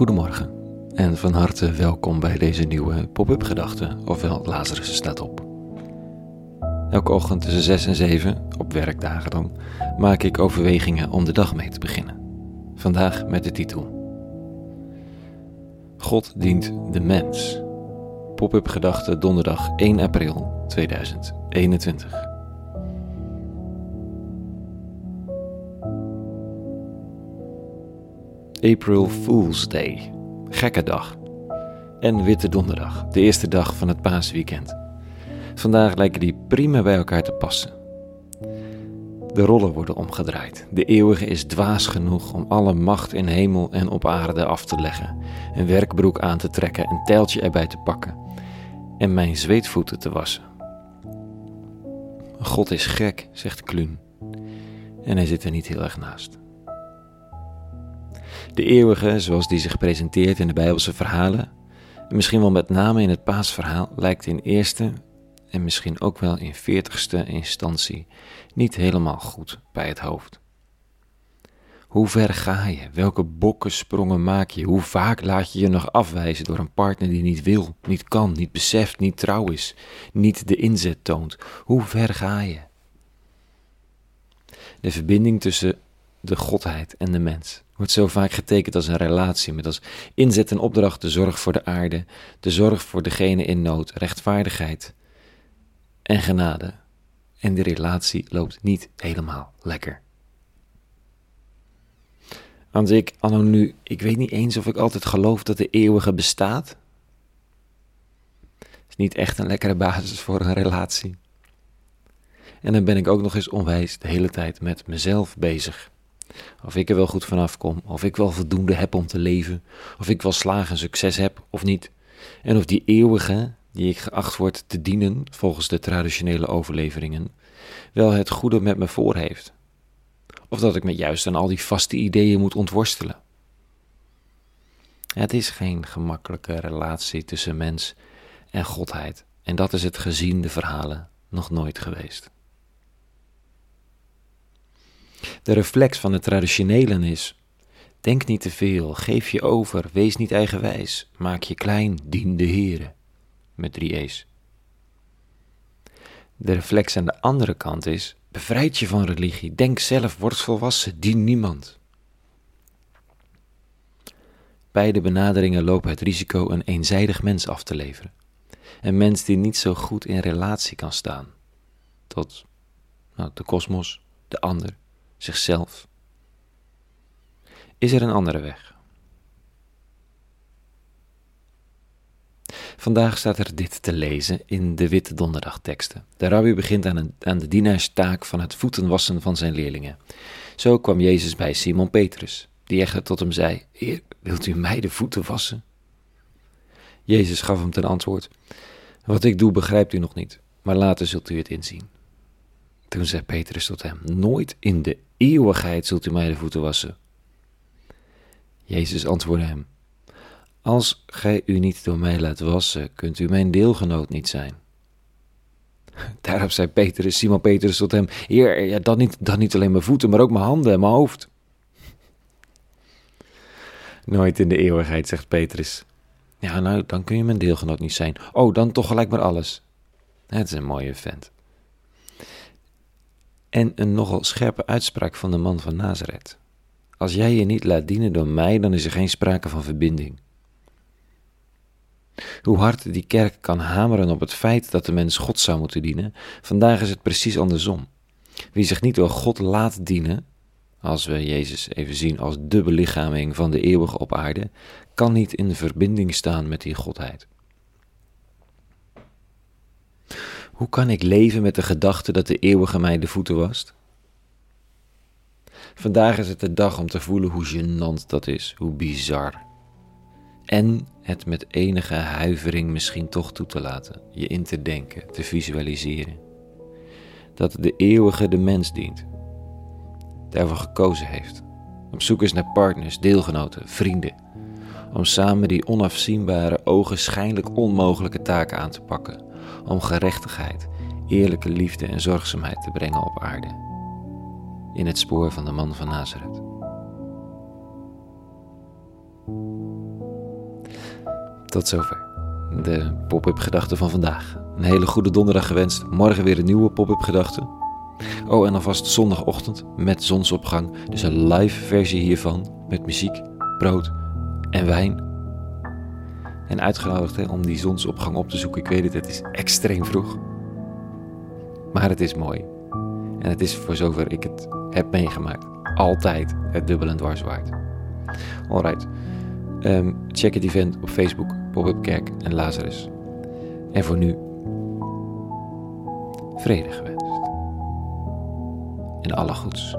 Goedemorgen en van harte welkom bij deze nieuwe pop-up gedachte, ofwel Lazarus staat op. Elke ochtend tussen 6 en 7, op werkdagen dan, maak ik overwegingen om de dag mee te beginnen. Vandaag met de titel God dient de mens. Pop-up gedachte donderdag 1 april 2021. April Fool's Day, gekke dag. En Witte Donderdag, de eerste dag van het paasweekend. Vandaag lijken die prima bij elkaar te passen. De rollen worden omgedraaid. De eeuwige is dwaas genoeg om alle macht in hemel en op aarde af te leggen, een werkbroek aan te trekken, een tijltje erbij te pakken en mijn zweetvoeten te wassen. God is gek, zegt Kluun. En hij zit er niet heel erg naast. De eeuwige, zoals die zich presenteert in de Bijbelse verhalen, en misschien wel met name in het paasverhaal, lijkt in eerste en misschien ook wel in veertigste instantie niet helemaal goed bij het hoofd. Hoe ver ga je? Welke bokkensprongen maak je? Hoe vaak laat je je nog afwijzen door een partner die niet wil, niet kan, niet beseft, niet trouw is, niet de inzet toont? Hoe ver ga je? De verbinding tussen de godheid en de mens wordt zo vaak getekend als een relatie met als inzet en opdracht de zorg voor de aarde, de zorg voor degene in nood, rechtvaardigheid en genade. En die relatie loopt niet helemaal lekker. Want ik, anno nu, ik weet niet eens of ik altijd geloof dat de eeuwige bestaat. Is niet echt een lekkere basis voor een relatie. En dan ben ik ook nog eens onwijs de hele tijd met mezelf bezig. Of ik er wel goed vanaf kom, of ik wel voldoende heb om te leven, of ik wel slagen en succes heb of niet. En of die eeuwige, die ik geacht word te dienen volgens de traditionele overleveringen, wel het goede met me voor heeft. Of dat ik me juist aan al die vaste ideeën moet ontworstelen. Het is geen gemakkelijke relatie tussen mens en godheid, en dat is het gezien de verhalen nog nooit geweest. De reflex van de traditionelen is: denk niet te veel, geef je over, wees niet eigenwijs, maak je klein, dien de Heere. Met drie E's. De reflex aan de andere kant is: bevrijd je van religie, denk zelf, word volwassen, dien niemand. Beide benaderingen lopen het risico een eenzijdig mens af te leveren. Een mens die niet zo goed in relatie kan staan tot nou, de kosmos, de ander zichzelf? Is er een andere weg? Vandaag staat er dit te lezen in de Witte Donderdagteksten. De rabbi begint aan, een, aan de dienaarstaak van het voetenwassen van zijn leerlingen. Zo kwam Jezus bij Simon Petrus, die echter tot hem zei: Heer, wilt u mij de voeten wassen? Jezus gaf hem ten antwoord: Wat ik doe begrijpt u nog niet, maar later zult u het inzien. Toen zei Petrus tot hem: Nooit in de eeuwigheid zult u mij de voeten wassen. Jezus antwoordde hem: Als gij u niet door mij laat wassen, kunt u mijn deelgenoot niet zijn. Daarop zei Petrus, Simon Petrus tot hem: Heer, ja, dan, niet, dan niet alleen mijn voeten, maar ook mijn handen en mijn hoofd. Nooit in de eeuwigheid, zegt Petrus. Ja, nou, dan kun je mijn deelgenoot niet zijn. Oh, dan toch gelijk maar alles. Het is een mooie vent en een nogal scherpe uitspraak van de man van Nazareth. Als jij je niet laat dienen door mij, dan is er geen sprake van verbinding. Hoe hard die kerk kan hameren op het feit dat de mens God zou moeten dienen, vandaag is het precies andersom. Wie zich niet door God laat dienen, als we Jezus even zien als de belichaming van de eeuwige op aarde, kan niet in verbinding staan met die Godheid. Hoe kan ik leven met de gedachte dat de eeuwige mij de voeten wast? Vandaag is het de dag om te voelen hoe gênant dat is, hoe bizar. En het met enige huivering misschien toch toe te laten, je in te denken, te visualiseren. Dat de eeuwige de mens dient, daarvoor gekozen heeft. Op zoek is naar partners, deelgenoten, vrienden. Om samen die onafzienbare, ogenschijnlijk onmogelijke taken aan te pakken om gerechtigheid, eerlijke liefde en zorgzaamheid te brengen op aarde. In het spoor van de man van Nazareth. Tot zover de pop-up gedachte van vandaag. Een hele goede donderdag gewenst. Morgen weer een nieuwe pop-up gedachte. Oh, en alvast zondagochtend met zonsopgang. Dus een live versie hiervan met muziek, brood en wijn. En uitgenodigd om die zonsopgang op te zoeken. Ik weet het, het is extreem vroeg. Maar het is mooi. En het is voor zover ik het heb meegemaakt. Altijd het dubbel en dwars waard. Alright. Um, check het event op Facebook, Pop-up Kerk en Lazarus. En voor nu, vrede gewenst. En alle goeds.